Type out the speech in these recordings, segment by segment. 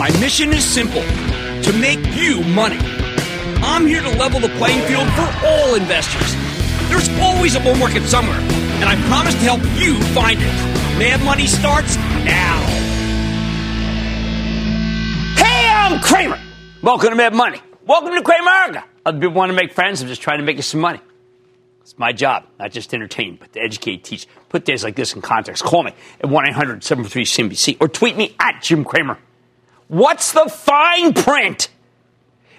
My mission is simple to make you money. I'm here to level the playing field for all investors. There's always a bull market somewhere, and I promise to help you find it. Mad Money starts now. Hey, I'm Cramer. Welcome to Mad Money. Welcome to Cramerica. Other people want to make friends. I'm just trying to make you some money. It's my job, not just to entertain, but to educate, teach. Put days like this in context. Call me at 1 800 743 CNBC or tweet me at Jim Cramer. What's the fine print?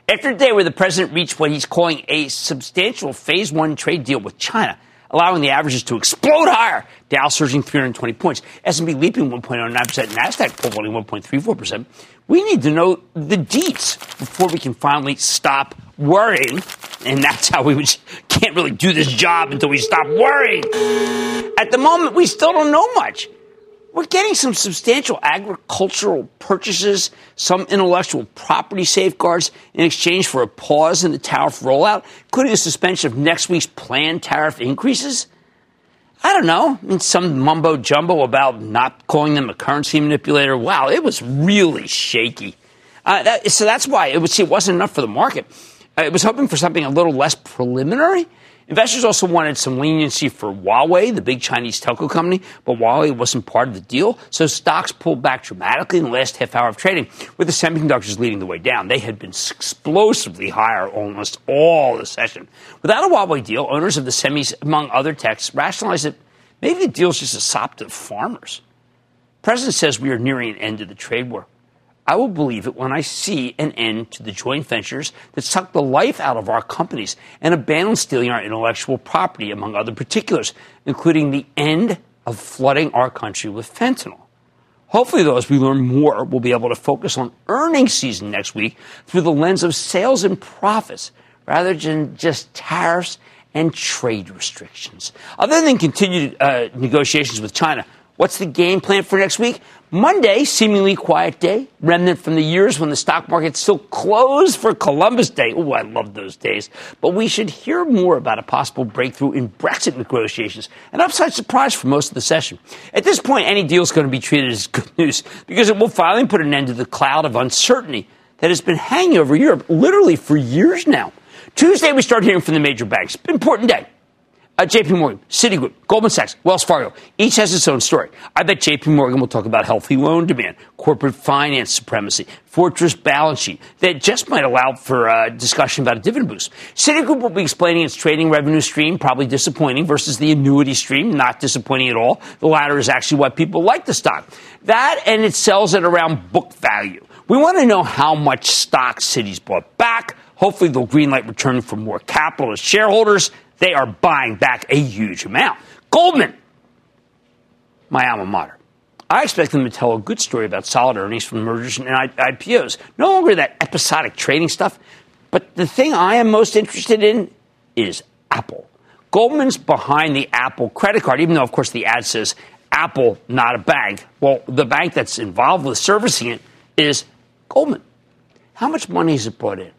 After a day where the president reached what he's calling a substantial phase one trade deal with China, allowing the averages to explode higher, Dow surging 320 points, S&P leaping 1.09%, Nasdaq pulling 1.34%. We need to know the deets before we can finally stop worrying, and that's how we can't really do this job until we stop worrying. At the moment, we still don't know much. We're getting some substantial agricultural purchases, some intellectual property safeguards in exchange for a pause in the tariff rollout, including a suspension of next week's planned tariff increases. I don't know. I mean, some mumbo jumbo about not calling them a currency manipulator. Wow, it was really shaky. Uh, that, so that's why it, was, it wasn't enough for the market. I was hoping for something a little less preliminary. Investors also wanted some leniency for Huawei, the big Chinese telco company, but Huawei wasn't part of the deal, so stocks pulled back dramatically in the last half hour of trading, with the semiconductors leading the way down. They had been explosively higher almost all the session. Without a Huawei deal, owners of the semis, among other techs, rationalized that maybe the deal's just a sop to farmers. The president says we are nearing an end to the trade war. I will believe it when I see an end to the joint ventures that suck the life out of our companies and abandon stealing our intellectual property, among other particulars, including the end of flooding our country with fentanyl. Hopefully, though, as we learn more, we'll be able to focus on earnings season next week through the lens of sales and profits rather than just tariffs and trade restrictions. Other than continued uh, negotiations with China, what's the game plan for next week? Monday, seemingly quiet day, remnant from the years when the stock market still closed for Columbus Day. Oh, I love those days. But we should hear more about a possible breakthrough in Brexit negotiations, an upside surprise for most of the session. At this point, any deal is going to be treated as good news because it will finally put an end to the cloud of uncertainty that has been hanging over Europe literally for years now. Tuesday, we start hearing from the major banks. Important day uh, JP Morgan, Citigroup, Goldman Sachs, Wells Fargo, each has its own story. I bet JP Morgan will talk about healthy loan demand, corporate finance supremacy, fortress balance sheet that just might allow for a uh, discussion about a dividend boost. Citigroup will be explaining its trading revenue stream, probably disappointing, versus the annuity stream, not disappointing at all. The latter is actually why people like the stock. That and it sells at around book value. We want to know how much stock Citi's bought back. Hopefully, they'll greenlight returning for more capital as shareholders. They are buying back a huge amount. Goldman, my alma mater. I expect them to tell a good story about solid earnings from mergers and IPOs. No longer that episodic trading stuff. But the thing I am most interested in is Apple. Goldman's behind the Apple credit card, even though, of course, the ad says Apple, not a bank. Well, the bank that's involved with servicing it is Goldman. How much money has it brought in?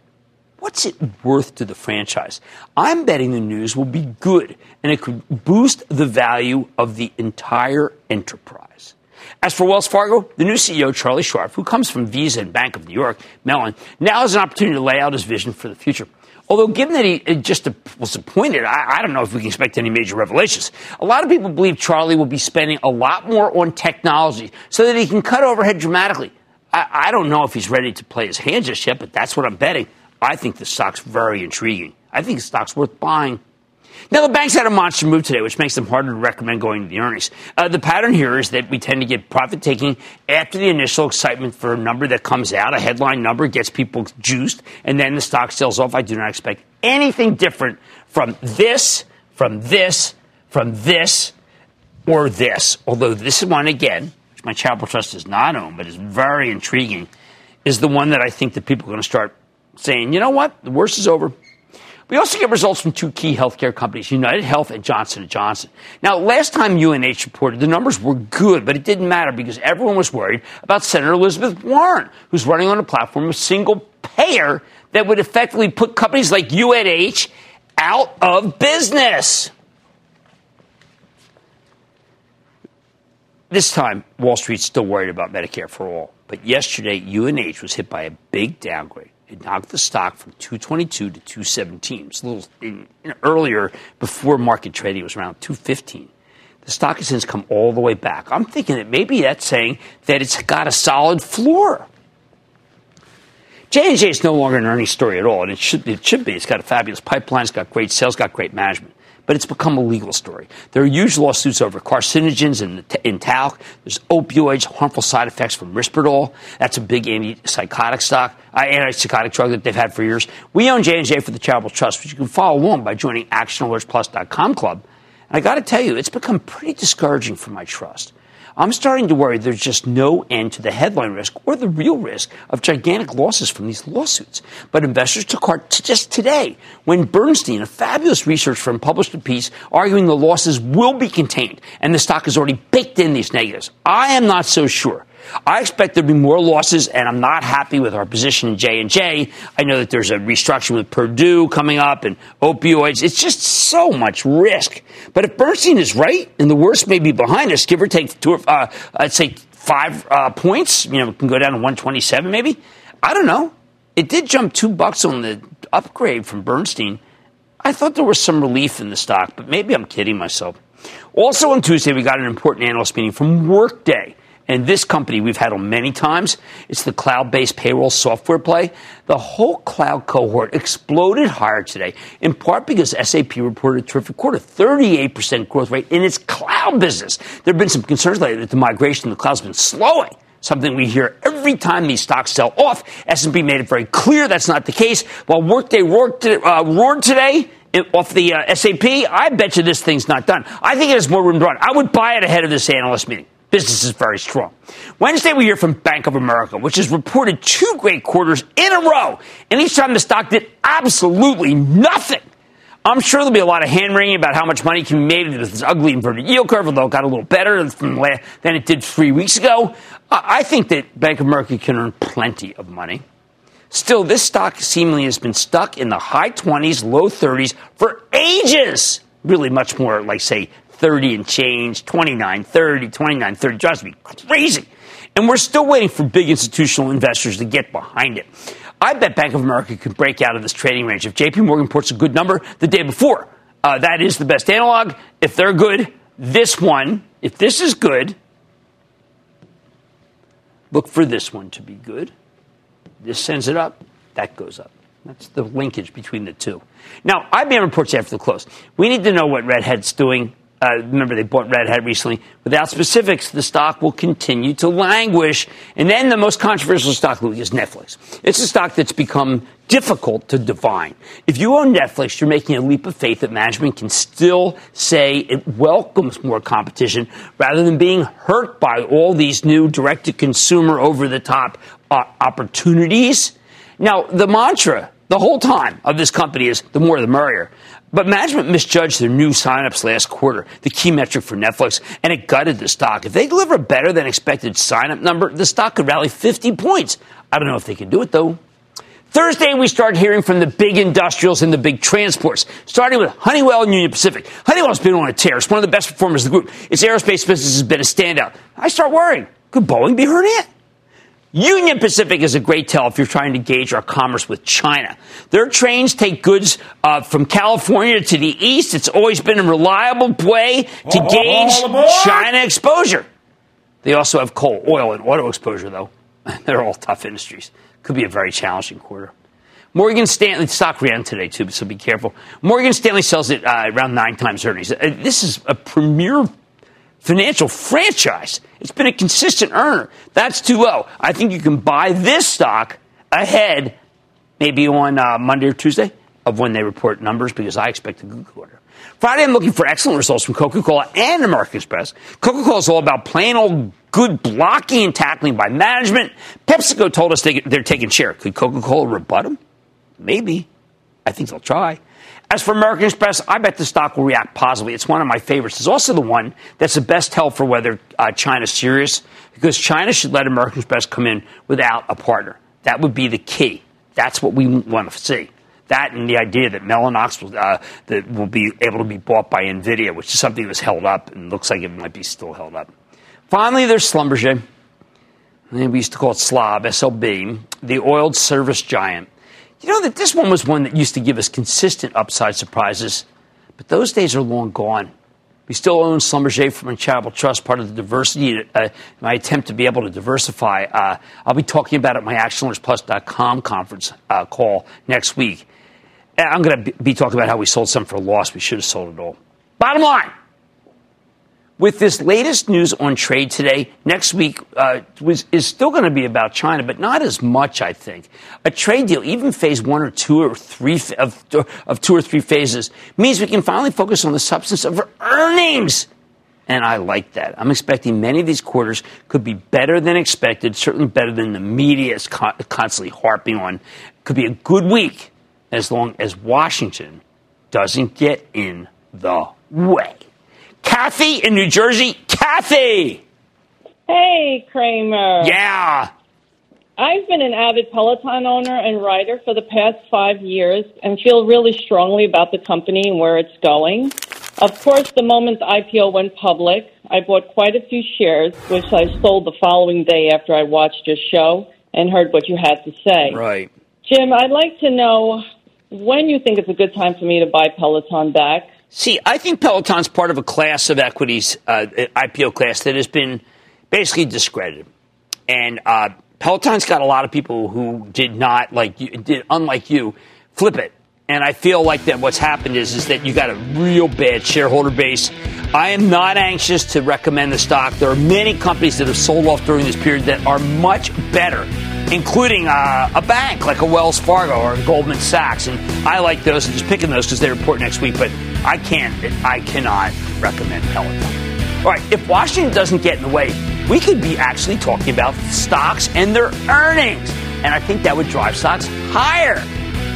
What's it worth to the franchise? I'm betting the news will be good and it could boost the value of the entire enterprise. As for Wells Fargo, the new CEO, Charlie Scharf, who comes from Visa and Bank of New York, Mellon, now has an opportunity to lay out his vision for the future. Although, given that he just was appointed, I, I, don't know if we can expect any major revelations. A lot of people believe Charlie will be spending a lot more on technology so that he can cut overhead dramatically. I, I don't know if he's ready to play his hand just yet, but that's what I'm betting. I think the stock's very intriguing. I think the stock's worth buying. Now, the banks had a monster move today, which makes them harder to recommend going to the earnings. Uh, the pattern here is that we tend to get profit taking after the initial excitement for a number that comes out. A headline number gets people juiced, and then the stock sells off. I do not expect anything different from this, from this, from this, or this. Although this one, again, which my Charitable Trust does not own, but is very intriguing, is the one that I think that people are going to start saying, you know what, the worst is over. We also get results from two key healthcare companies, United Health and Johnson & Johnson. Now, last time UNH reported, the numbers were good, but it didn't matter because everyone was worried about Senator Elizabeth Warren, who's running on a platform of single payer that would effectively put companies like UNH out of business. This time, Wall Street's still worried about Medicare for all. But yesterday, UNH was hit by a big downgrade. It knocked the stock from 222 to 217. It's a little in, in, earlier before market trading, was around 215. The stock has since come all the way back. I'm thinking that maybe that's saying that it's got a solid floor. J&J is no longer an earnings story at all, and it should, it should be. It's got a fabulous pipeline, it's got great sales, got great management but it's become a legal story. There are huge lawsuits over carcinogens in, in talc. There's opioids, harmful side effects from Risperdal. That's a big antipsychotic stock, uh, antipsychotic drug that they've had for years. We own J&J for the Charitable Trust, which you can follow along by joining ActionAlertsPlus.com club. And I got to tell you, it's become pretty discouraging for my trust. I'm starting to worry there's just no end to the headline risk or the real risk of gigantic losses from these lawsuits. But investors took heart to just today when Bernstein, a fabulous research firm, published a piece arguing the losses will be contained and the stock has already baked in these negatives. I am not so sure. I expect there to be more losses, and I'm not happy with our position in J and J. I know that there's a restructuring with Purdue coming up and opioids. It's just so much risk. But if Bernstein is right, and the worst may be behind us, give or take two, uh, I'd say five uh, points. You know, it can go down to 127 maybe. I don't know. It did jump two bucks on the upgrade from Bernstein. I thought there was some relief in the stock, but maybe I'm kidding myself. Also on Tuesday, we got an important analyst meeting from Workday. And this company we've had on many times. It's the cloud based payroll software play. The whole cloud cohort exploded higher today, in part because SAP reported a terrific quarter, 38% growth rate in its cloud business. There have been some concerns lately that the migration to the cloud has been slowing something we hear every time these stocks sell off. SAP made it very clear that's not the case. While Workday roared, uh, roared today off the uh, SAP, I bet you this thing's not done. I think it has more room to run. I would buy it ahead of this analyst meeting business is very strong. Wednesday, we hear from Bank of America, which has reported two great quarters in a row. And each time the stock did absolutely nothing. I'm sure there'll be a lot of hand wringing about how much money can be made with this ugly inverted yield curve, although it got a little better than it did three weeks ago. Uh, I think that Bank of America can earn plenty of money. Still, this stock seemingly has been stuck in the high 20s, low 30s for ages. Really, much more like, say, 30 and change, 29, 30, 29, 30. Drives me crazy. And we're still waiting for big institutional investors to get behind it. I bet Bank of America could break out of this trading range if JP Morgan reports a good number the day before. Uh, that is the best analog. If they're good, this one, if this is good, look for this one to be good. This sends it up, that goes up. That's the linkage between the two. Now, IBM reports after the close. We need to know what Red Hat's doing uh, remember they bought Red Hat recently. Without specifics, the stock will continue to languish. And then the most controversial stock, is Netflix. It's a stock that's become difficult to divine. If you own Netflix, you're making a leap of faith that management can still say it welcomes more competition rather than being hurt by all these new direct to consumer over the top uh, opportunities. Now, the mantra the whole time of this company is the more the merrier. But management misjudged their new signups last quarter, the key metric for Netflix, and it gutted the stock. If they deliver a better than expected signup number, the stock could rally 50 points. I don't know if they can do it though. Thursday, we start hearing from the big industrials and the big transports, starting with Honeywell and Union Pacific. Honeywell's been on a tear. It's one of the best performers of the group. Its aerospace business has been a standout. I start worrying. Could Boeing be hurt it? Union Pacific is a great tell if you're trying to gauge our commerce with China. Their trains take goods uh, from California to the east. It's always been a reliable way to gauge China exposure. They also have coal, oil, and auto exposure, though. They're all tough industries. Could be a very challenging quarter. Morgan Stanley stock ran today too, so be careful. Morgan Stanley sells it uh, around nine times earnings. Uh, this is a premier financial franchise. It's been a consistent earner. That's too low. I think you can buy this stock ahead, maybe on uh, Monday or Tuesday, of when they report numbers because I expect a good quarter. Friday, I'm looking for excellent results from Coca Cola and American Express. Coca Cola is all about plain old good blocking and tackling by management. PepsiCo told us they, they're taking share. Could Coca Cola rebut them? Maybe. I think they'll try. As for American Express, I bet the stock will react positively. It's one of my favorites. It's also the one that's the best tell for whether uh, China's serious, because China should let American Express come in without a partner. That would be the key. That's what we want to see. That and the idea that Mellanox will, uh, that will be able to be bought by NVIDIA, which is something that was held up and looks like it might be still held up. Finally, there's Schlumberger. We used to call it SLOB, SLB, the oil service giant. You know that this one was one that used to give us consistent upside surprises, but those days are long gone. We still own Schlumberger from a charitable trust, part of the diversity, uh, my attempt to be able to diversify. Uh, I'll be talking about it at my ActionAlertsPlus.com conference uh, call next week. I'm going to be talking about how we sold some for a loss. We should have sold it all. Bottom line, with this latest news on trade today, next week uh, was, is still going to be about China, but not as much, I think. A trade deal, even phase one or two or three of, of two or three phases, means we can finally focus on the substance of earnings. And I like that. I'm expecting many of these quarters could be better than expected, certainly better than the media is constantly harping on. Could be a good week as long as Washington doesn't get in the way. Kathy in New Jersey. Kathy! Hey, Cramer. Yeah. I've been an avid Peloton owner and rider for the past five years and feel really strongly about the company and where it's going. Of course, the moment the IPO went public, I bought quite a few shares, which I sold the following day after I watched your show and heard what you had to say. Right. Jim, I'd like to know when you think it's a good time for me to buy Peloton back. See, I think Peloton's part of a class of equities, uh, IPO class, that has been basically discredited. And uh, Peloton's got a lot of people who did not, like you, did, unlike you, flip it. And I feel like that what's happened is, is that you got a real bad shareholder base. I am not anxious to recommend the stock. There are many companies that have sold off during this period that are much better including uh, a bank like a Wells Fargo or a Goldman Sachs. And I like those and just picking those because they report next week. But I can't, I cannot recommend Peloton. All right, if Washington doesn't get in the way, we could be actually talking about stocks and their earnings. And I think that would drive stocks higher.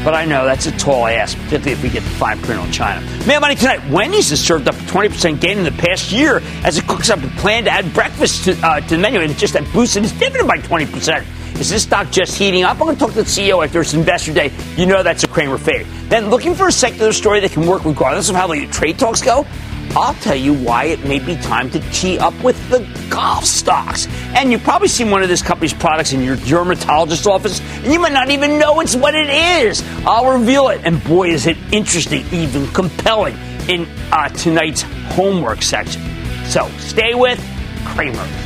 But I know that's a tall ask, particularly if we get the fine print on China. Mad Money tonight. Wendy's has served up a 20% gain in the past year as it cooks up a plan to add breakfast to, uh, to the menu, and just that boosted its dividend by 20%. Is this stock just heating up? I'm going to talk to the CEO after its investor day. You know that's a Cramer fave. Then looking for a secular story that can work regardless of how the trade talks go? I'll tell you why it may be time to tee up with the golf stocks. And you've probably seen one of this company's products in your dermatologist's office, and you might not even know it's what it is. I'll reveal it, and boy, is it interesting, even compelling in uh, tonight's homework section. So stay with Cramer.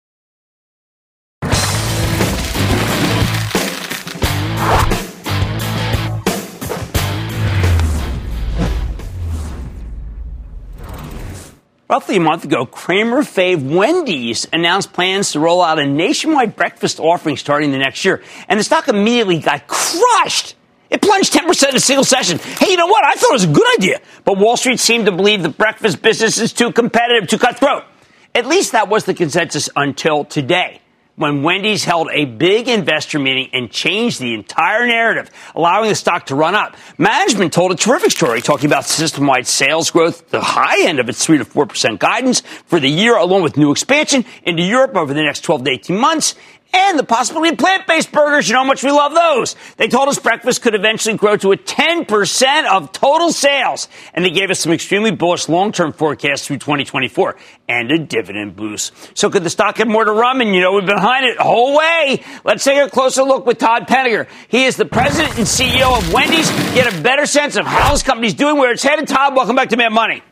Roughly a month ago, Cramer fave Wendy's announced plans to roll out a nationwide breakfast offering starting the next year, and the stock immediately got crushed. It plunged 10% in a single session. Hey, you know what? I thought it was a good idea. But Wall Street seemed to believe the breakfast business is too competitive, too cutthroat. At least that was the consensus until today when Wendy's held a big investor meeting and changed the entire narrative, allowing the stock to run up. Management told a terrific story talking about system wide sales growth, the high end of its 3 to 4% guidance for the year, along with new expansion into Europe over the next 12 to 18 months, and the possibility of plant-based burgers. You know how much we love those. They told us breakfast could eventually grow to a 10% of total sales. And they gave us some extremely bullish long-term forecasts through 2024 and a dividend boost. So could the stock have more to run? And you know, we've been behind it the whole way. Let's take a closer look with Todd Penegor. He is the president and CEO of Wendy's. Get a better sense of how this company's doing, where it's headed. Todd, welcome back to Mad Money.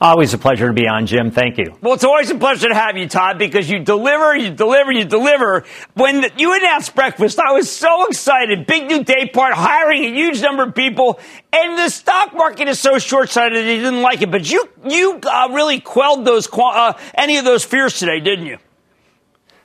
Always a pleasure to be on, Jim. Thank you. Well, it's always a pleasure to have you, Todd, because you deliver, you deliver, you deliver. When you announced breakfast, I was so excited. Big new day part, hiring a huge number of people, and the stock market is so short-sighted they didn't like it. But you, you uh, really quelled those uh, any of those fears today, didn't you?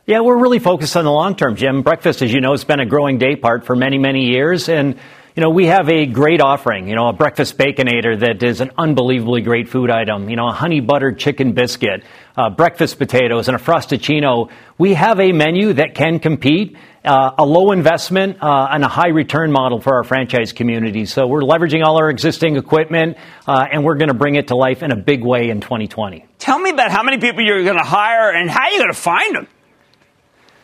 Yeah, we're really focused on the long term, Jim. Breakfast, as you know, has been a growing day part for many, many years, and you know, we have a great offering, you know, a breakfast baconator that is an unbelievably great food item, you know, a honey buttered chicken biscuit, uh, breakfast potatoes, and a Frosty-ccino. We have a menu that can compete, uh, a low investment, uh, and a high return model for our franchise community. So we're leveraging all our existing equipment, uh, and we're going to bring it to life in a big way in 2020. Tell me about how many people you're going to hire and how you're going to find them.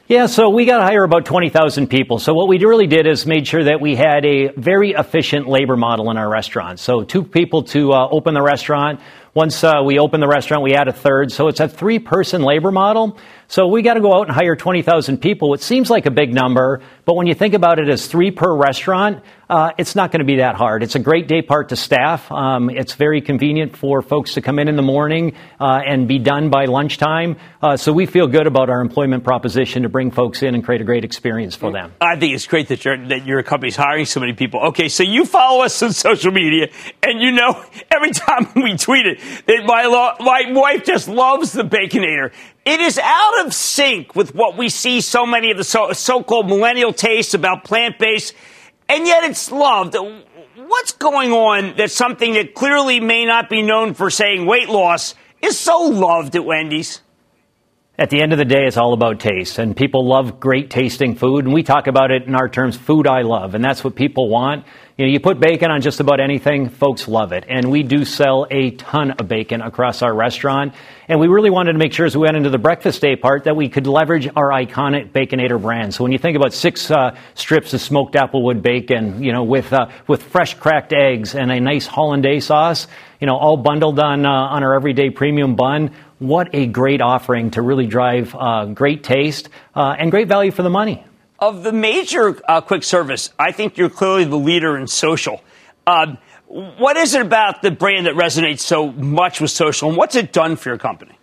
Yeah, so we got to hire about 20,000 people. So what we really did is made sure that we had a very efficient labor model in our restaurant. So two people to uh, open the restaurant. Once uh, we open the restaurant, we add a third. So it's a three person labor model. So we got to go out and hire 20,000 people. It seems like a big number, but when you think about it as three per restaurant, uh, it's not going to be that hard. It's a great day part to staff. Um, it's very convenient for folks to come in in the morning uh, and be done by lunchtime. Uh, so we feel good about our employment proposition to bring folks in and create a great experience for them. I think it's great that, your that your company's hiring so many people. Okay, so you follow us on social media, and you know every time we tweet it that my, lo- my wife just loves the Baconator. It is out of sync with what we see so many of the so called millennial tastes about plant based, and yet it's loved. What's going on that something that clearly may not be known for saying weight loss is so loved at Wendy's? At the end of the day, it's all about taste, and people love great tasting food, and we talk about it in our terms, food I love, and that's what people want. You know, you put bacon on just about anything, folks love it. And we do sell a ton of bacon across our restaurant. And we really wanted to make sure as we went into the breakfast day part that we could leverage our iconic Baconator brand. So when you think about six uh, strips of smoked applewood bacon, you know, with, uh, with fresh cracked eggs and a nice hollandaise sauce, you know, all bundled on, uh, on our everyday premium bun, what a great offering to really drive uh, great taste uh, and great value for the money. Of the major uh, quick service, I think you're clearly the leader in social. Uh, what is it about the brand that resonates so much with social, and what's it done for your company?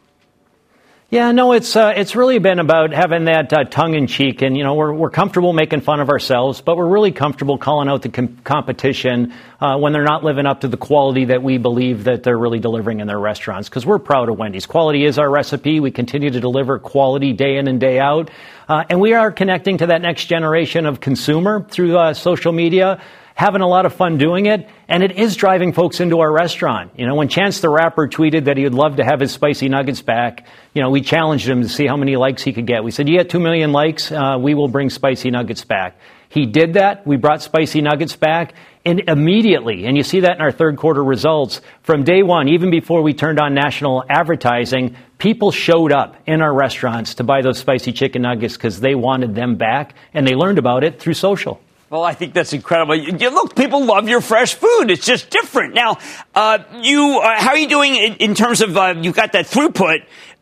Yeah, no, it's uh, it's really been about having that uh, tongue in cheek, and you know we're we're comfortable making fun of ourselves, but we're really comfortable calling out the com- competition uh, when they're not living up to the quality that we believe that they're really delivering in their restaurants. Because we're proud of Wendy's. Quality is our recipe. We continue to deliver quality day in and day out, uh, and we are connecting to that next generation of consumer through uh, social media having a lot of fun doing it, and it is driving folks into our restaurant. You know, when Chance the Rapper tweeted that he would love to have his spicy nuggets back, you know, we challenged him to see how many likes he could get. We said, you get 2 million likes, uh, we will bring spicy nuggets back. He did that. We brought spicy nuggets back. And immediately, and you see that in our third quarter results, from day one, even before we turned on national advertising, people showed up in our restaurants to buy those spicy chicken nuggets because they wanted them back, and they learned about it through social. Well, I think that's incredible. You, look, people love your fresh food. It's just different. Now, uh, you, uh, how are you doing in, in terms of uh, you got that throughput?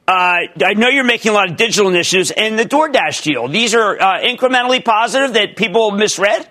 Uh, I know you're making a lot of digital initiatives and the DoorDash deal. These are uh, incrementally positive that people misread.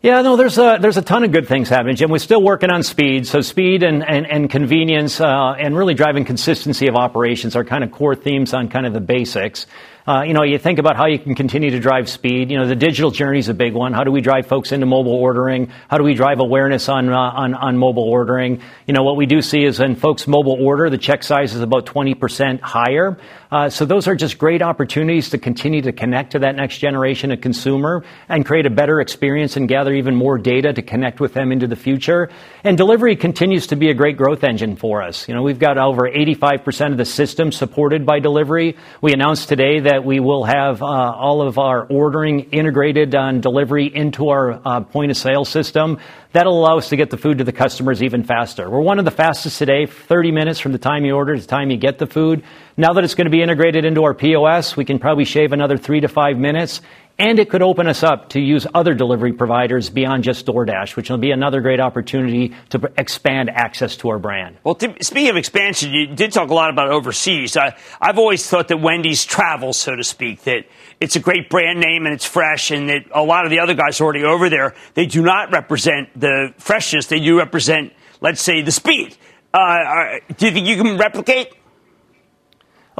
Yeah, no, there's a, there's a ton of good things happening, Jim. We're still working on speed. So speed and, and, and convenience uh, and really driving consistency of operations are kind of core themes on kind of the basics. Uh, you know, you think about how you can continue to drive speed. You know, the digital journey is a big one. How do we drive folks into mobile ordering? How do we drive awareness on, uh, on, on mobile ordering? You know, what we do see is when folks mobile order, the check size is about 20% higher. Uh, so those are just great opportunities to continue to connect to that next generation of consumer and create a better experience and gather even more data to connect with them into the future. And delivery continues to be a great growth engine for us. You know, we've got over 85% of the system supported by delivery. We announced today that we will have uh, all of our ordering integrated on delivery into our uh, point of sale system. That'll allow us to get the food to the customers even faster. We're one of the fastest today, 30 minutes from the time you order to the time you get the food. Now that it's going to be integrated into our POS, we can probably shave another three to five minutes and it could open us up to use other delivery providers beyond just DoorDash, which will be another great opportunity to expand access to our brand. Well, t- speaking of expansion, you did talk a lot about overseas. I, I've always thought that Wendy's travels, so to speak, that it's a great brand name and it's fresh, and that a lot of the other guys already over there, they do not represent the freshness. They do represent, let's say, the speed. Uh, do you think you can replicate?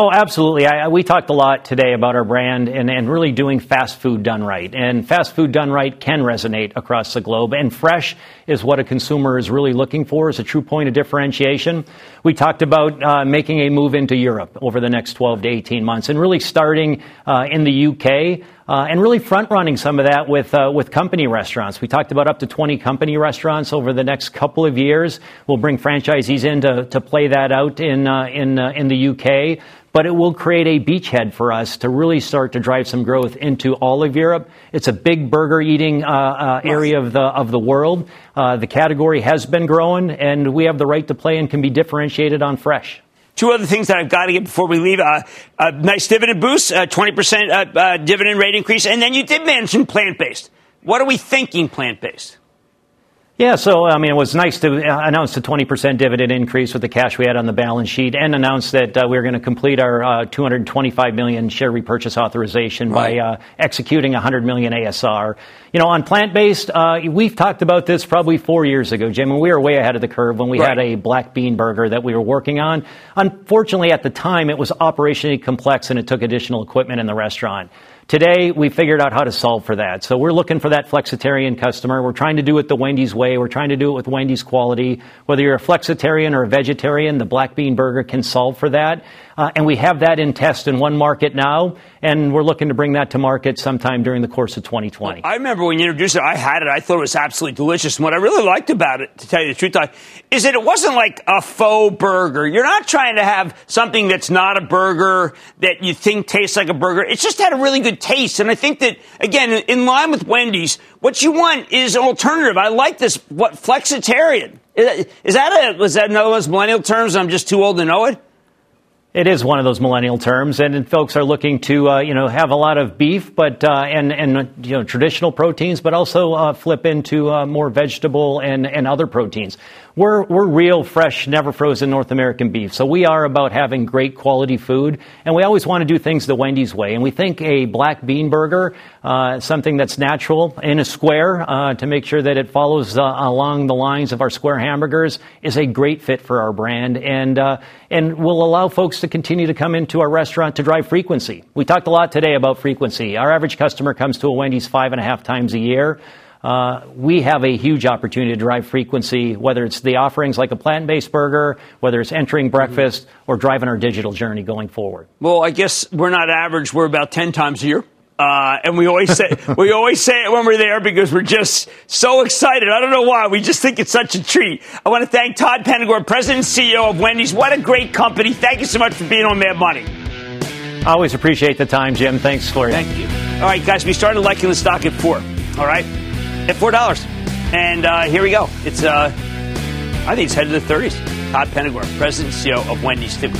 Oh, absolutely. I, we talked a lot today about our brand and, and really doing fast food done right. And fast food done right can resonate across the globe. And fresh is what a consumer is really looking for as a true point of differentiation. We talked about uh, making a move into Europe over the next 12 to 18 months and really starting uh, in the UK. Uh, and really front running some of that with uh, with company restaurants. We talked about up to 20 company restaurants over the next couple of years. We'll bring franchisees in to, to play that out in uh, in uh, in the UK but it will create a beachhead for us to really start to drive some growth into all of Europe. It's a big burger eating uh, uh, area of the of the world. Uh, the category has been growing, and we have the right to play and can be differentiated on fresh. Two other things that I've got to get before we leave: uh, a nice dividend boost, twenty percent uh, uh, dividend rate increase, and then you did mention plant based. What are we thinking plant based? Yeah, so I mean, it was nice to uh, announce the 20% dividend increase with the cash we had on the balance sheet, and announce that uh, we are going to complete our uh, 225 million share repurchase authorization right. by uh, executing 100 million ASR. You know, on plant-based, uh, we've talked about this probably four years ago, Jim, and we were way ahead of the curve when we right. had a black bean burger that we were working on. Unfortunately, at the time, it was operationally complex and it took additional equipment in the restaurant. Today, we figured out how to solve for that. So we're looking for that flexitarian customer. We're trying to do it the Wendy's way. We're trying to do it with Wendy's quality. Whether you're a flexitarian or a vegetarian, the black bean burger can solve for that. Uh, and we have that in test in one market now, and we're looking to bring that to market sometime during the course of 2020. I remember when you introduced it, I had it. I thought it was absolutely delicious. And what I really liked about it, to tell you the truth, is that it wasn't like a faux burger. You're not trying to have something that's not a burger that you think tastes like a burger. It just had a really good taste. And I think that, again, in line with Wendy's, what you want is an alternative. I like this, what, flexitarian. Is that a, was that one of those millennial terms? I'm just too old to know it? It is one of those millennial terms, and folks are looking to uh, you know have a lot of beef, but uh, and and you know traditional proteins, but also uh, flip into uh, more vegetable and and other proteins. We're, we're real, fresh, never frozen North American beef. So we are about having great quality food, and we always want to do things the Wendy's way. And we think a black bean burger, uh, something that's natural in a square uh, to make sure that it follows uh, along the lines of our square hamburgers, is a great fit for our brand, and uh, and will allow folks to continue to come into our restaurant to drive frequency. We talked a lot today about frequency. Our average customer comes to a Wendy's five and a half times a year uh, we have a huge opportunity to drive frequency, whether it's the offerings like a plant based burger, whether it's entering breakfast, or driving our digital journey going forward. Well, I guess we're not average, we're about 10 times a year. Uh, and we always say we always say it when we're there because we're just so excited. I don't know why. We just think it's such a treat. I want to thank Todd Penegor, President and CEO of Wendy's. What a great company! Thank you so much for being on Mad Money. I Always appreciate the time, Jim. Thanks for it. Thank you. All right, guys, we started liking the stock at four. All right at four dollars. And uh, here we go. It's uh, I think it's headed to the 30s. Todd Penegor, President and CEO of Wendy's Stick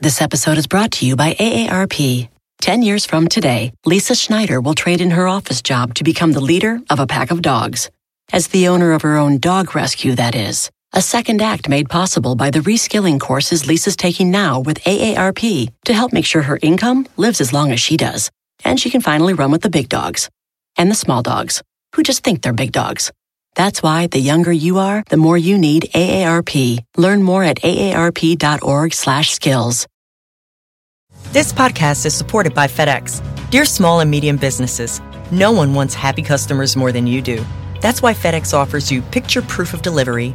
This episode is brought to you by AARP. Ten years from today, Lisa Schneider will trade in her office job to become the leader of a pack of dogs. As the owner of her own dog rescue, that is. A second act made possible by the reskilling courses Lisa's taking now with AARP to help make sure her income lives as long as she does. And she can finally run with the big dogs and the small dogs who just think they're big dogs. That's why the younger you are, the more you need AARP. Learn more at aarp.org/skills. This podcast is supported by FedEx. Dear small and medium businesses, no one wants happy customers more than you do. That's why FedEx offers you picture proof of delivery,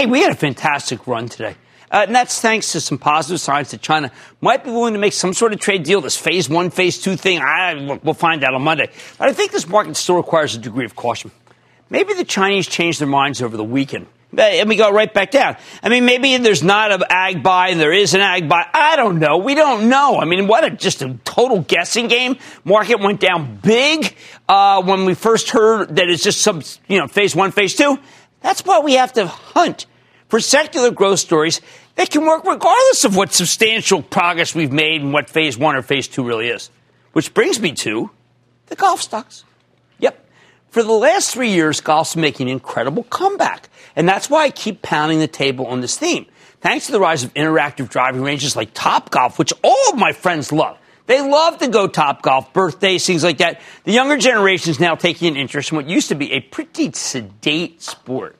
Hey, we had a fantastic run today. Uh, and that's thanks to some positive signs that China might be willing to make some sort of trade deal. This phase one, phase two thing, I, we'll find out on Monday. But I think this market still requires a degree of caution. Maybe the Chinese changed their minds over the weekend. And we go right back down. I mean, maybe there's not an ag buy and there is an ag buy. I don't know. We don't know. I mean, what a just a total guessing game. Market went down big uh, when we first heard that it's just some, you know, phase one, phase two. That's why we have to hunt for secular growth stories that can work regardless of what substantial progress we've made and what phase one or phase two really is. Which brings me to the golf stocks. Yep. For the last three years, golf's making an incredible comeback. And that's why I keep pounding the table on this theme. Thanks to the rise of interactive driving ranges like Top Golf, which all of my friends love. They love to go Top Golf, birthdays, things like that. The younger generation is now taking an interest in what used to be a pretty sedate sport.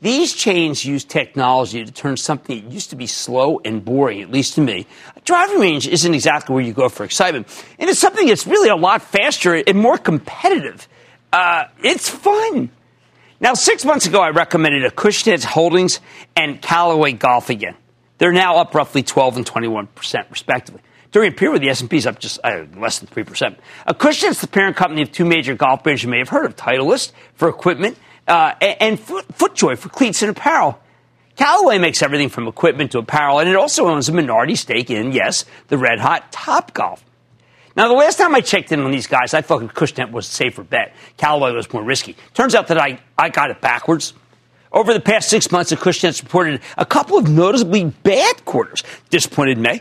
These chains use technology to turn something that used to be slow and boring, at least to me. A driving range isn't exactly where you go for excitement. And it's something that's really a lot faster and more competitive. Uh, it's fun. Now, six months ago, I recommended Acushnet Holdings and Callaway Golf again. They're now up roughly 12 and 21%, respectively. During a period where the S&P is up just uh, less than 3%. Acushnet's the parent company of two major golf brands you may have heard of, Titleist for equipment uh, and Foot, FootJoy for cleats and apparel. Callaway makes everything from equipment to apparel, and it also owns a minority stake in, yes, the red hot Top Golf. Now, the last time I checked in on these guys, I thought Cushnet was a safer bet. Callaway was more risky. Turns out that I, I got it backwards. Over the past six months, Acushnet's reported a couple of noticeably bad quarters. Disappointed May,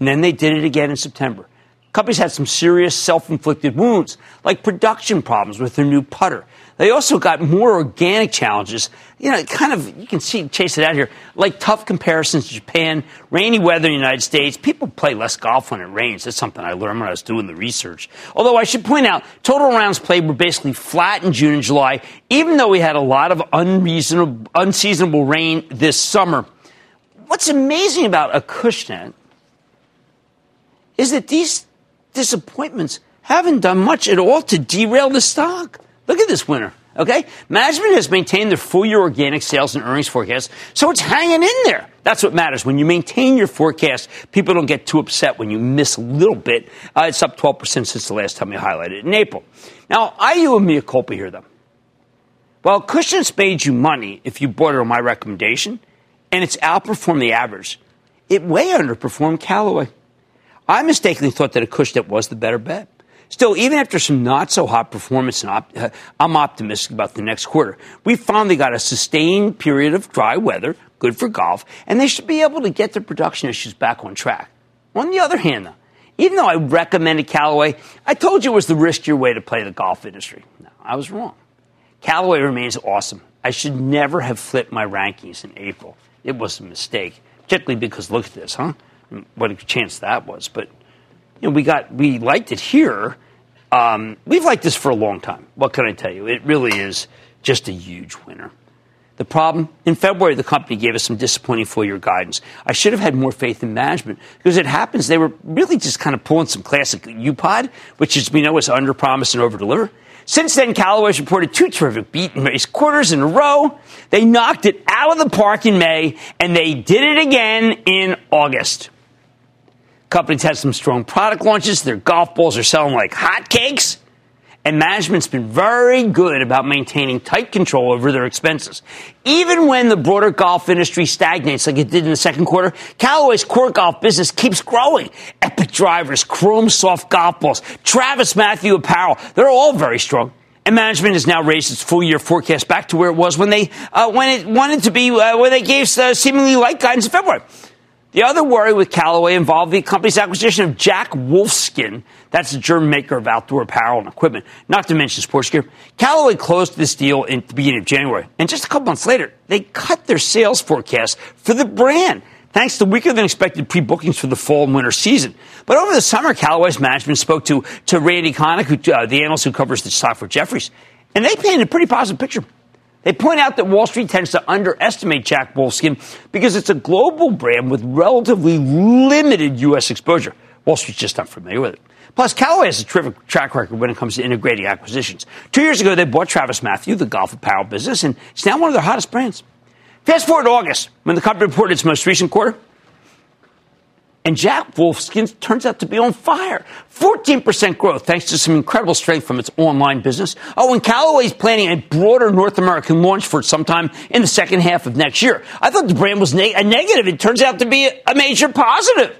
and then they did it again in September. Companies had some serious self-inflicted wounds, like production problems with their new putter. They also got more organic challenges. You know, kind of, you can see, chase it out here, like tough comparisons to Japan, rainy weather in the United States. People play less golf when it rains. That's something I learned when I was doing the research. Although I should point out, total rounds played were basically flat in June and July, even though we had a lot of unreasonable, unseasonable rain this summer. What's amazing about Acushnet is that these disappointments haven't done much at all to derail the stock. Look at this winner. Okay? Management has maintained their full year organic sales and earnings forecast, so it's hanging in there. That's what matters. When you maintain your forecast, people don't get too upset when you miss a little bit. Uh, it's up 12% since the last time we highlighted it in April. Now, I you a mea culpa here, though. Well, Cushion's made you money if you bought it on my recommendation, and it's outperformed the average. It way underperformed Callaway. I mistakenly thought that Acushnet was the better bet. Still, even after some not so hot performance, op- uh, I'm optimistic about the next quarter. We finally got a sustained period of dry weather, good for golf, and they should be able to get their production issues back on track. On the other hand, though, even though I recommended Callaway, I told you it was the riskier way to play the golf industry. No, I was wrong. Callaway remains awesome. I should never have flipped my rankings in April. It was a mistake, particularly because look at this, huh? What a chance that was. But you know, we got we liked it here. Um, we've liked this for a long time. What can I tell you? It really is just a huge winner. The problem in February, the company gave us some disappointing full year guidance. I should have had more faith in management because it happens they were really just kind of pulling some classic UPOD, which is we know is under promise and over deliver. Since then, Callaway's reported two terrific beat and raise quarters in a row. They knocked it out of the park in May, and they did it again in August. Companies had some strong product launches. Their golf balls are selling like hotcakes. And management's been very good about maintaining tight control over their expenses. Even when the broader golf industry stagnates like it did in the second quarter, Callaway's core golf business keeps growing. Epic drivers, chrome soft golf balls, TravisMathew apparel, they're all very strong. And management has now raised its full year forecast back to where it was when they uh, when it wanted to be, uh, where they gave uh, seemingly light guidance in February. The other worry with Callaway involved the company's acquisition of Jack Wolfskin. That's a German maker of outdoor apparel and equipment, not to mention sports gear. Callaway closed this deal in the beginning of January, and just a couple months later, they cut their sales forecast for the brand thanks to weaker than expected pre bookings for the fall and winter season. But over the summer, Callaway's management spoke to, to Randy Konik, who, uh, the analyst who covers the stock for Jefferies, and they painted a pretty positive picture. They point out that Wall Street tends to underestimate Jack Wolfskin because it's a global brand with relatively limited U.S. exposure. Wall Street's just not familiar with it. Plus, Callaway has a terrific track record when it comes to integrating acquisitions. Two years ago, they bought TravisMathew, the golf apparel business, and it's now one of their hottest brands. Fast forward to August, when the company reported its most recent quarter, and Jack Wolfskin turns out to be on fire. 14% growth thanks to some incredible strength from its online business. Oh, and Callaway's planning a broader North American launch for sometime in the second half of next year. I thought the brand was a negative. It turns out to be a major positive.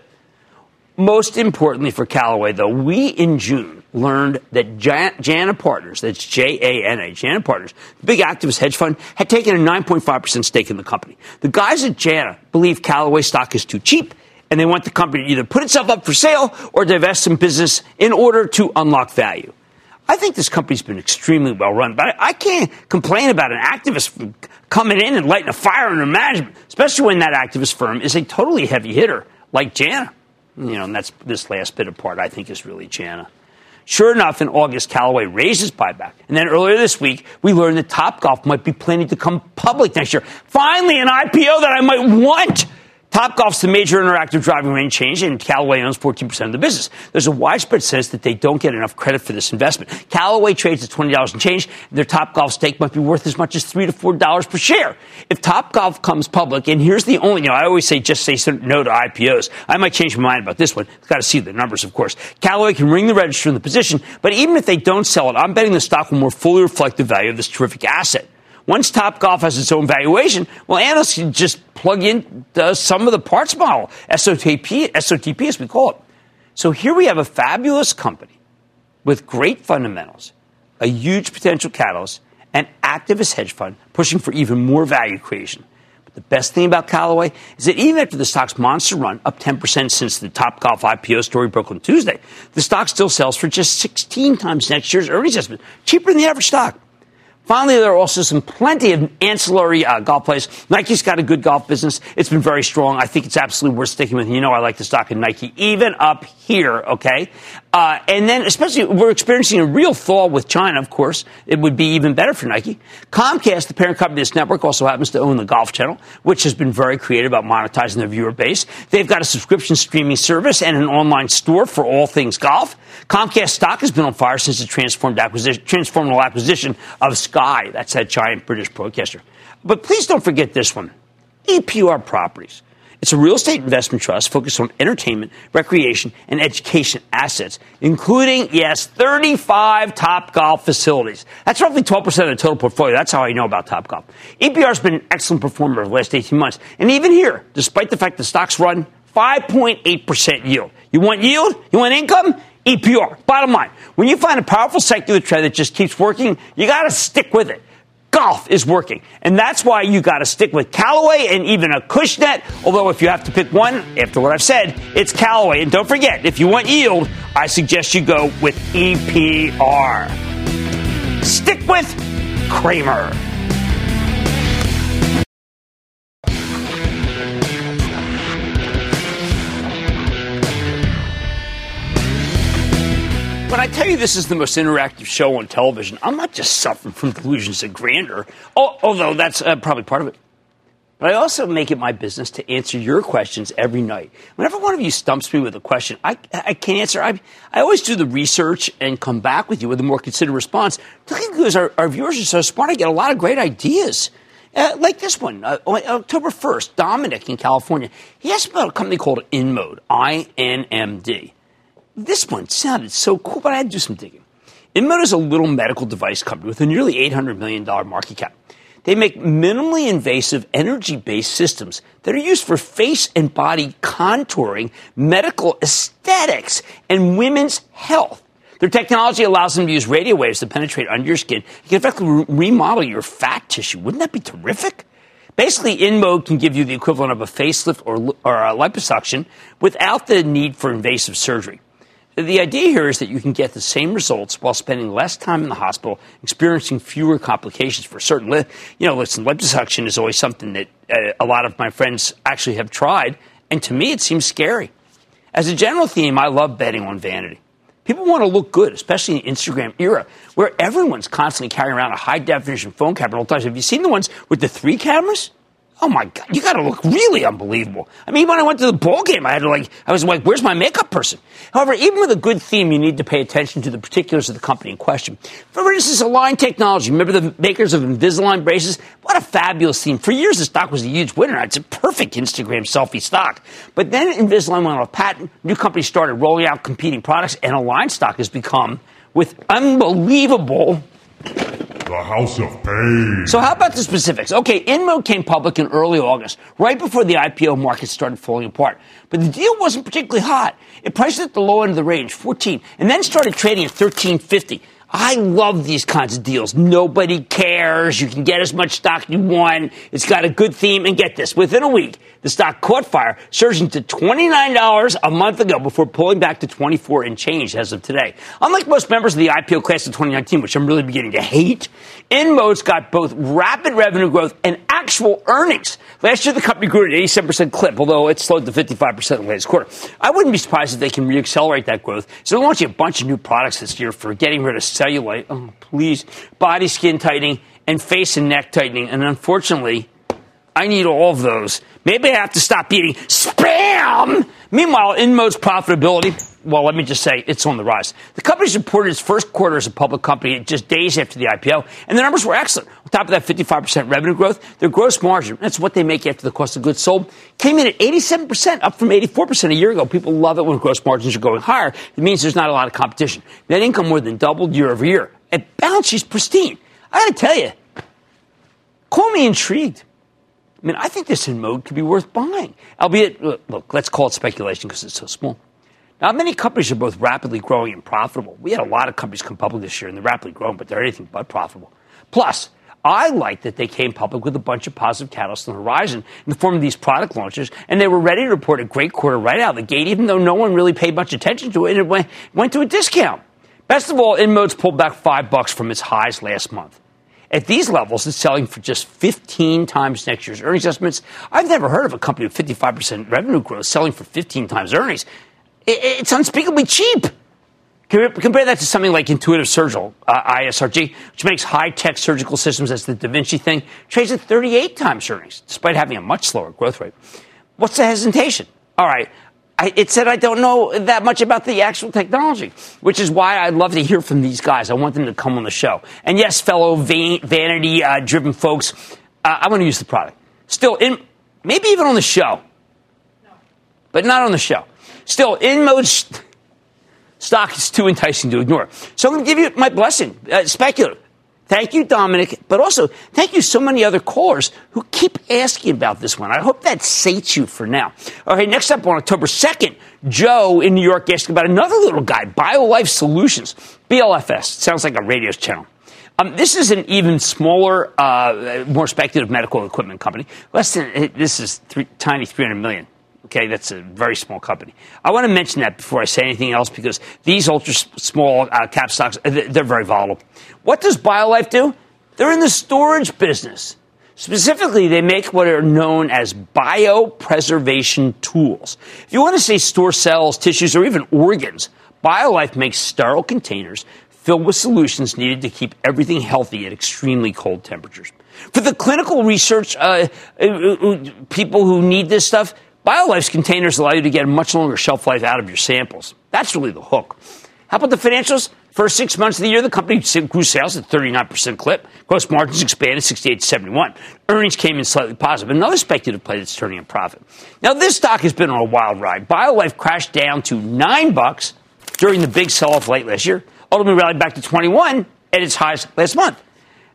Most importantly for Callaway, though, we in June learned that Jana Partners, that's J A N A, Jana Partners, the big activist hedge fund, had taken a 9.5% stake in the company. The guys at Jana believe Callaway stock is too cheap and they want the company to either put itself up for sale or divest some business in order to unlock value. I think this company's been extremely well run, but I can't complain about an activist coming in and lighting a fire under management, especially when that activist firm is a totally heavy hitter like Jana. You know, and that's this last bit of part I think is really Jana. Sure enough, in August, Callaway raised its buyback. And then earlier this week, we learned that Topgolf might be planning to come public next year. Finally, an IPO that I might want. Topgolf's the major interactive driving range change, and Callaway owns 14% of the business. There's a widespread sense that they don't get enough credit for this investment. Callaway trades at $20 and change. Their Topgolf stake might be worth as much as 3 to $4 per share. If Topgolf comes public, and here's the only, you know, I always say just say no to IPOs. I might change my mind about this one. Got to see the numbers, of course. Callaway can ring the register in the position, but even if they don't sell it, I'm betting the stock will more fully reflect the value of this terrific asset. Once Topgolf has its own valuation, well, analysts can just plug in sum of the parts model, SOTP, SOTP as we call it. So here we have a fabulous company with great fundamentals, a huge potential catalyst, an activist hedge fund pushing for even more value creation. But the best thing about Callaway is that even after the stock's monster run, up 10% since the Topgolf IPO story broke on Tuesday, the stock still sells for just 16 times next year's earnings estimate, cheaper than the average stock. Finally, there are also some plenty of ancillary uh, golf plays. Nike's got a good golf business. It's been very strong. I think it's absolutely worth sticking with. You know, I like the stock in Nike, even up here, okay? Uh, and then, especially, we're experiencing a real thaw with China, of course. It would be even better for Nike. Comcast, the parent company of this network, also happens to own the Golf Channel, which has been very creative about monetizing their viewer base. They've got a subscription streaming service and an online store for all things golf. Comcast stock has been on fire since the transformed acquisition, transformational acquisition of. That's that giant British broadcaster. But please don't forget this one EPR Properties. It's a real estate investment trust focused on entertainment, recreation, and education assets, including, yes, 35 Topgolf facilities. That's roughly 12% of the total portfolio. That's how I know about Topgolf. EPR has been an excellent performer over the last 18 months. And even here, despite the fact the stock's run 5.8% yield. You want yield? You want income? EPR. Bottom line, when you find a powerful secular trend that just keeps working, you got to stick with it golf is working. And that's why you got to stick with Callaway and even Acushnet. Although, if you have to pick one, after what I've said, it's Callaway. And don't forget, if you want yield, I suggest you go with EPR. Stick with Cramer. When I tell you this is the most interactive show on television, I'm not just suffering from delusions of grandeur, although that's uh, probably part of it. But I also make it my business to answer your questions every night. Whenever one of you stumps me with a question I, I can't answer, I, I always do the research and come back with you with a more considered response. Because our, our viewers are so smart, I get a lot of great ideas. Uh, like this one, uh, October 1st, Dominic in California. He asked about a company called InMode, I N M D. This one sounded so cool, but I had to do some digging. InMode is a little medical device company with a nearly $800 million market cap. They make minimally invasive energy based systems that are used for face and body contouring, medical aesthetics, and women's health. Their technology allows them to use radio waves to penetrate under your skin. You can effectively remodel your fat tissue. Wouldn't that be terrific? Basically, InMode can give you the equivalent of a facelift or, or a liposuction without the need for invasive surgery. The idea here is that you can get the same results while spending less time in the hospital, experiencing fewer complications for certain. You know, listen, liposuction is always something that uh, a lot of my friends actually have tried, and to me, it seems scary. As a general theme, I love betting on vanity. People want to look good, especially in the Instagram era, where everyone's constantly carrying around a high definition phone camera all the time. Have you seen the ones with the three cameras? Oh my God, you got to look really unbelievable. I mean, when I went to the ball game, I had to like, I was like, where's my makeup person? However, even with a good theme, you need to pay attention to the particulars of the company in question. For instance, Align Technology. Remember the makers of Invisalign braces? What a fabulous theme. For years, the stock was a huge winner. It's a perfect Instagram selfie stock. But then Invisalign went off patent. New companies started rolling out competing products, and Align stock has become, with unbelievable the House of Pain. So, how about the specifics? Okay, InMode came public in early August, right before the IPO market started falling apart. But the deal wasn't particularly hot. It priced at the low end of the range, 14, and then started trading at 1350. I love these kinds of deals. Nobody cares. You can get as much stock you want. It's got a good theme. And get this, within a week, the stock caught fire, surging to $29 a month ago before pulling back to 24 and change as of today. Unlike most members of the IPO class of 2019, which I'm really beginning to hate, InMode's got both rapid revenue growth and actual earnings. Last year, the company grew at an 87% clip, although it slowed to 55% in the quarter. I wouldn't be surprised if they can reaccelerate that growth. So they're launching a bunch of new products this year for getting rid of cellulite, oh, please, body skin tightening, and face and neck tightening. And unfortunately, I need all of those. Maybe I have to stop eating spam. Meanwhile, InMode's profitability, well, let me just say it's on the rise. The company's reported its first quarter as a public company just days after the IPO, and the numbers were excellent. On top of that 55% revenue growth, their gross margin, that's what they make after the cost of goods sold, came in at 87%, up from 84% a year ago. People love it when gross margins are going higher. It means there's not a lot of competition. Net income more than doubled year over year. And balance sheet's pristine. I gotta tell you, call me intrigued. I mean, I think this InMode could be worth buying, albeit, look, let's call it speculation because it's so small. Now, many companies are both rapidly growing and profitable. We had a lot of companies come public this year, and they're rapidly growing, but they're anything but profitable. Plus, I like that they came public with a bunch of positive catalysts on the horizon in the form of these product launches, and they were ready to report a great quarter right out of the gate, even though no one really paid much attention to it, and it went, went to a discount. Best of all, InMode's pulled back five bucks from its highs last month. At these levels, it's selling for just 15 times next year's earnings estimates. I've never heard of a company with 55% revenue growth selling for 15 times earnings. It's unspeakably cheap. Compare that to something like Intuitive Surgical, uh, ISRG, which makes high tech surgical systems as the Da Vinci thing, trades at 38 times earnings, despite having a much slower growth rate. What's the hesitation? All right, I, it said I don't know that much about the actual technology, which is why I'd love to hear from these guys. I want them to come on the show. And yes, fellow van, vanity uh, driven folks, uh, I want to use the product. Still, in, maybe even on the show. but not on the show. Still, InMode's stock is too enticing to ignore. So I'm going to give you my blessing. Uh, speculative. Thank you, Dominic, but also thank you so many other callers who keep asking about this one. I hope that sates you for now. Okay, next up on October 2nd, Joe in New York asked about another little guy, BioLife Solutions, BLFS. Sounds like a radio channel. Um, this is an even smaller, uh, more speculative medical equipment company. Less than this is three, tiny, 300 million. Okay, that's a very small company. I want to mention that before I say anything else because these ultra small uh, cap stocks, they're very volatile. What does BioLife do? They're in the storage business. Specifically, they make what are known as biopreservation tools. If you want to say store cells, tissues, or even organs, BioLife makes sterile containers filled with solutions needed to keep everything healthy at extremely cold temperatures. For the clinical research uh, uh, uh people who need this stuff, BioLife's containers allow you to get a much longer shelf life out of your samples. That's really the hook. How about the financials? First six months of the year, the company grew sales at 39% clip. Gross margins expanded 68 to 71. Earnings came in slightly positive. Another speculative play that's turning a profit. Now, this stock has been on a wild ride. BioLife crashed down to nine bucks during the big sell-off late last year. Ultimately rallied back to 21 at its highest last month.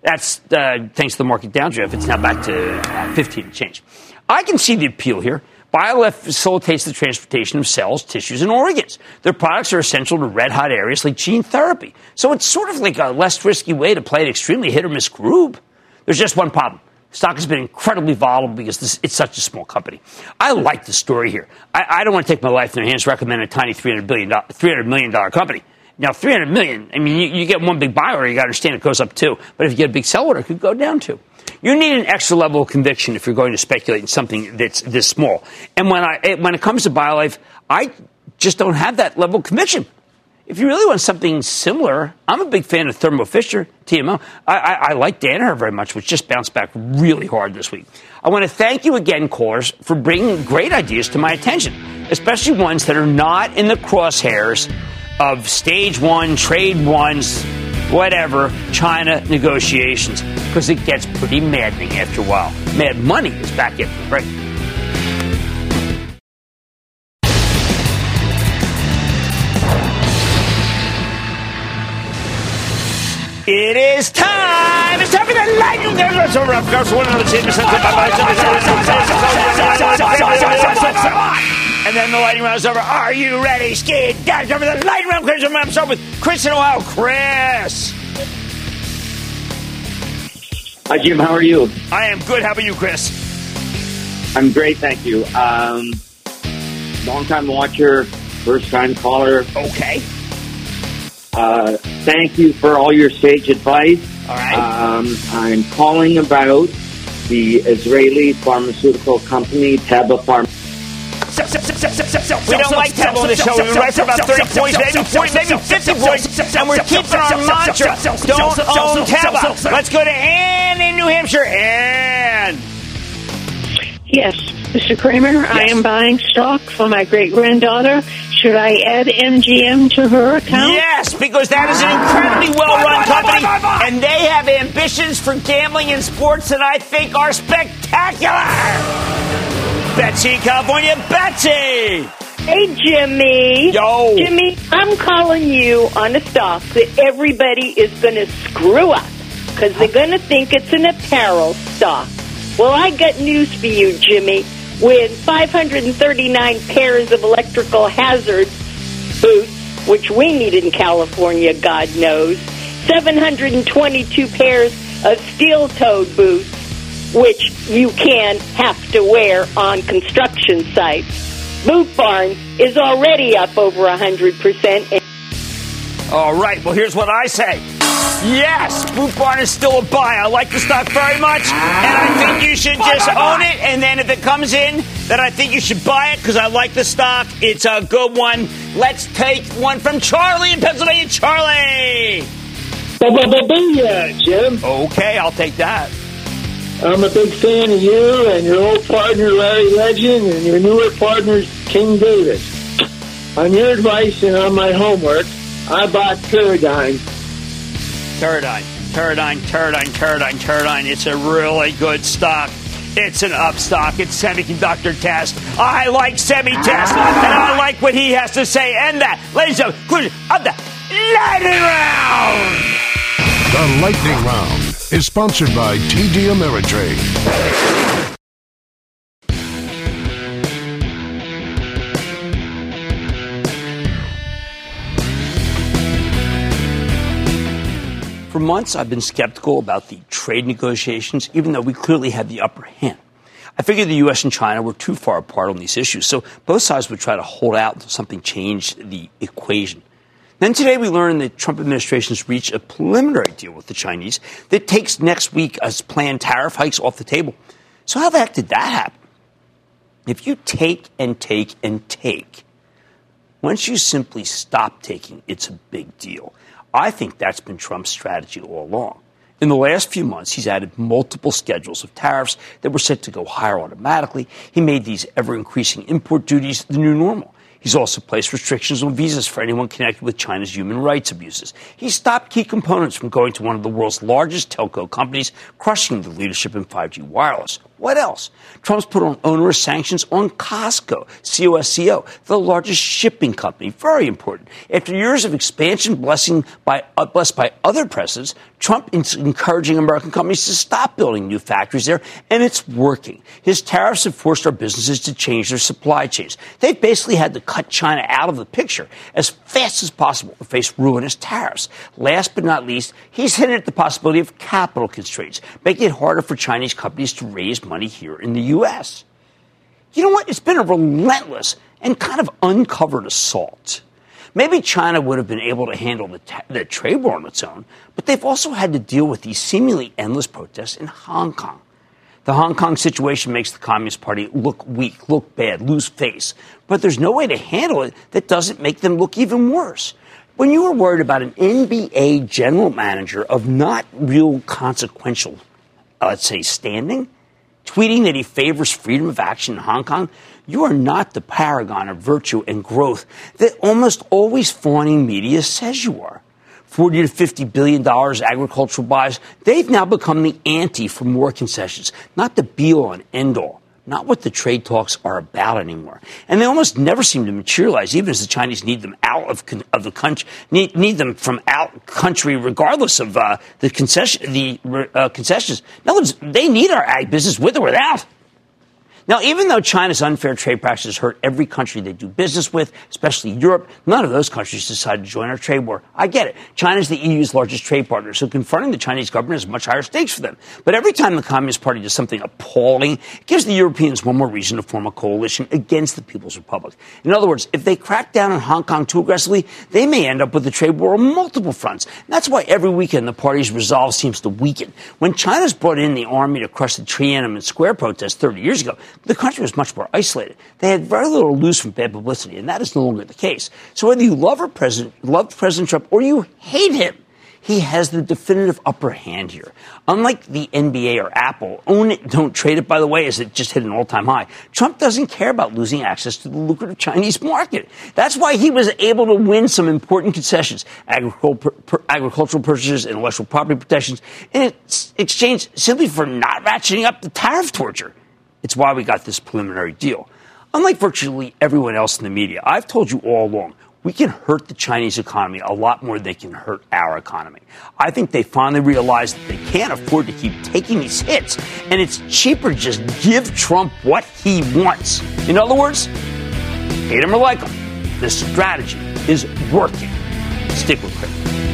That's uh, thanks to the market downdraft. It's now back to uh, 15 and change. I can see the appeal here. BioLife facilitates the transportation of cells, tissues, and organs. Their products are essential to red hot areas like gene therapy. So it's sort of like a less risky way to play an extremely hit or miss group. There's just one problem. Stock has been incredibly volatile because this, it's such a small company. I like the story here. I, I, don't want to take my life in their hands, recommend a tiny $300, billion, $300 million company. Now, 300 million—I mean, you, you get one big buy order, you got to understand it goes up too. But if you get a big sell order, it could go down too. You need an extra level of conviction if you're going to speculate in something that's this small. And when I eh, when it comes to BioLife, I just don't have that level of conviction. If you really want something similar, I'm a big fan of Thermo Fisher TMO. I, I, I like Danaher very much, which just bounced back really hard this week. I want to thank you again, callers, for bringing great ideas to my attention, especially ones that are not in the crosshairs of stage one, trade ones, whatever, China negotiations, because it gets pretty maddening after a while. Mad Money is back after the break. It is time. It's time for the lightning round. Over, of course, one of the teams. And then the lightning round is over. Are you ready, Ski? Guys, over the lightning round. Chris, I'm with Chris in Ohio. Chris. Hi, Jim. How are you? I am good. How about you, Chris? I'm great, thank you. Um, long time watcher, first time caller. Okay. Uh, thank you for all your sage advice. All right. Um, I'm calling about the Israeli pharmaceutical company Teva Pharma. We don't like Teva on the show. We write for about 30 points, maybe 40, maybe 50 points, and we're keeping our mantra. Don't own Teva. Let's go to Ann in New Hampshire. Ann. Yes, Mr. Cramer, yes. I am buying stock for my great granddaughter. Should I add MGM to her account? Yes, because that is an incredibly well run company, and they have ambitions for gambling and sports that I think are spectacular. Betsy, California, Betsy. Hey, Jimmy. Yo. Jimmy, I'm calling you on a stock that everybody is going to screw up because they're going to think it's an apparel stock. Well, I got news for you, Jimmy. With 539 pairs of electrical hazard boots, which we need in California, God knows, 722 pairs of steel-toed boots, which you can have to wear on construction sites. Boot Barn is already up over 100%. All right, well, here's what I say. Yes, Boot Barn is still a buy. I like the stock very much, and I think you should just own it. And then if it comes in, then I think you should buy it because I like the stock. It's a good one. Let's take one from Charlie in Pennsylvania. Charlie. Booyah, Jim. Okay, I'll take that. I'm a big fan of you and your old partner Larry Legend and your newer partner King David. On your advice and on my homework, I bought Teradyne Teradyne, Teradyne, Teradyne, Teradyne, Teradyne. It's a really good stock. It's an upstock. It's semiconductor test. I like semi test, and I like what he has to say. And that, ladies and gentlemen, of the lightning round. The lightning round is sponsored by TD Ameritrade. For months, I've been skeptical about the trade negotiations, even though we clearly had the upper hand. I figured the U.S. and China were too far apart on these issues, so both sides would try to hold out until something changed the equation. Then today we learned that the Trump administration has reached a preliminary deal with the Chinese that takes next week as planned tariff hikes off the table. So how the heck did that happen? If you take and take and take, once you simply stop taking, it's a big deal. I think that's been Trump's strategy all along. In the last few months, he's added multiple schedules of tariffs that were set to go higher automatically. He made these ever increasing import duties the new normal. He's also placed restrictions on visas for anyone connected with China's human rights abuses. He stopped key components from going to one of the world's largest telco companies, crushing the leadership in 5G wireless. What else? Trump's put on onerous sanctions on Costco, COSCO, the largest shipping company. Very important. After years of expansion blessing by, uh, blessed by other presidents, Trump is encouraging American companies to stop building new factories there, and it's working. His tariffs have forced our businesses to change their supply chains. They've basically had to cut China out of the picture as fast as possible to face ruinous tariffs. Last but not least, he's hinted at the possibility of capital constraints, making it harder for Chinese companies to raise money here in the U.S. You know what? It's been a relentless and kind of uncovered assault. Maybe China would have been able to handle the, the trade war on its own, but they've also had to deal with these seemingly endless protests in Hong Kong. The Hong Kong situation makes the Communist Party look weak, look bad, lose face. But there's no way to handle it that doesn't make them look even worse. When you are worried about an NBA general manager of not real consequential, uh, let's say, standing, tweeting that he favors freedom of action in Hong Kong, you are not the paragon of virtue and growth that almost always fawning media says you are. 40 to 50 billion dollars agricultural buys, they've now become the ante for more concessions, not the be all and end all, not what the trade talks are about anymore. And they almost never seem to materialize, even as the Chinese need them out of, of the country, need, need them from out country, regardless of uh, the concession, the uh, concessions. In other words, they need our ag business with or without. Now, even though China's unfair trade practices hurt every country they do business with, especially Europe, none of those countries decided to join our trade war. I get it. China is the EU's largest trade partner, so confronting the Chinese government has much higher stakes for them. But every time the Communist Party does something appalling, it gives the Europeans one more reason to form a coalition against the People's Republic. In other words, if they crack down on Hong Kong too aggressively, they may end up with a trade war on multiple fronts. And that's why every weekend the party's resolve seems to weaken. When China's brought in the army to crush the Tiananmen Square protests 30 years ago, the country was much more isolated. They had very little to lose from bad publicity, and that is no longer the case. So whether you love or President, love President Trump or you hate him, he has the definitive upper hand here. Unlike the NBA or Apple, own it, don't trade it, by the way, as it just hit an all time high. Trump doesn't care about losing access to the lucrative Chinese market. That's why he was able to win some important concessions, agricultural purchases, intellectual property protections, in exchange simply for not ratcheting up the tariff torture. It's why we got this preliminary deal. Unlike virtually everyone else in the media, I've told you all along, we can hurt the Chinese economy a lot more than they can hurt our economy. I think they finally realized that they can't afford to keep taking these hits, and it's cheaper to just give Trump what he wants. In other words, hate him or like him, the strategy is working. Stick with it.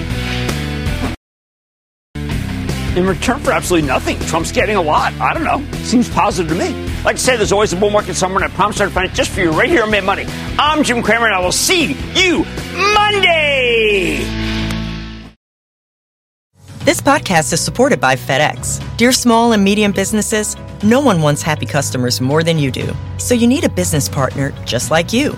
In return for absolutely nothing. Trump's getting a lot. I don't know. Seems positive to me. Like I say, there's always a bull market somewhere, and I promise I'll find it just for you right here on Mad Money. I'm Jim Cramer, and I will see you Monday. This podcast is supported by FedEx. Dear small and medium businesses, no one wants happy customers more than you do. So you need a business partner just like you.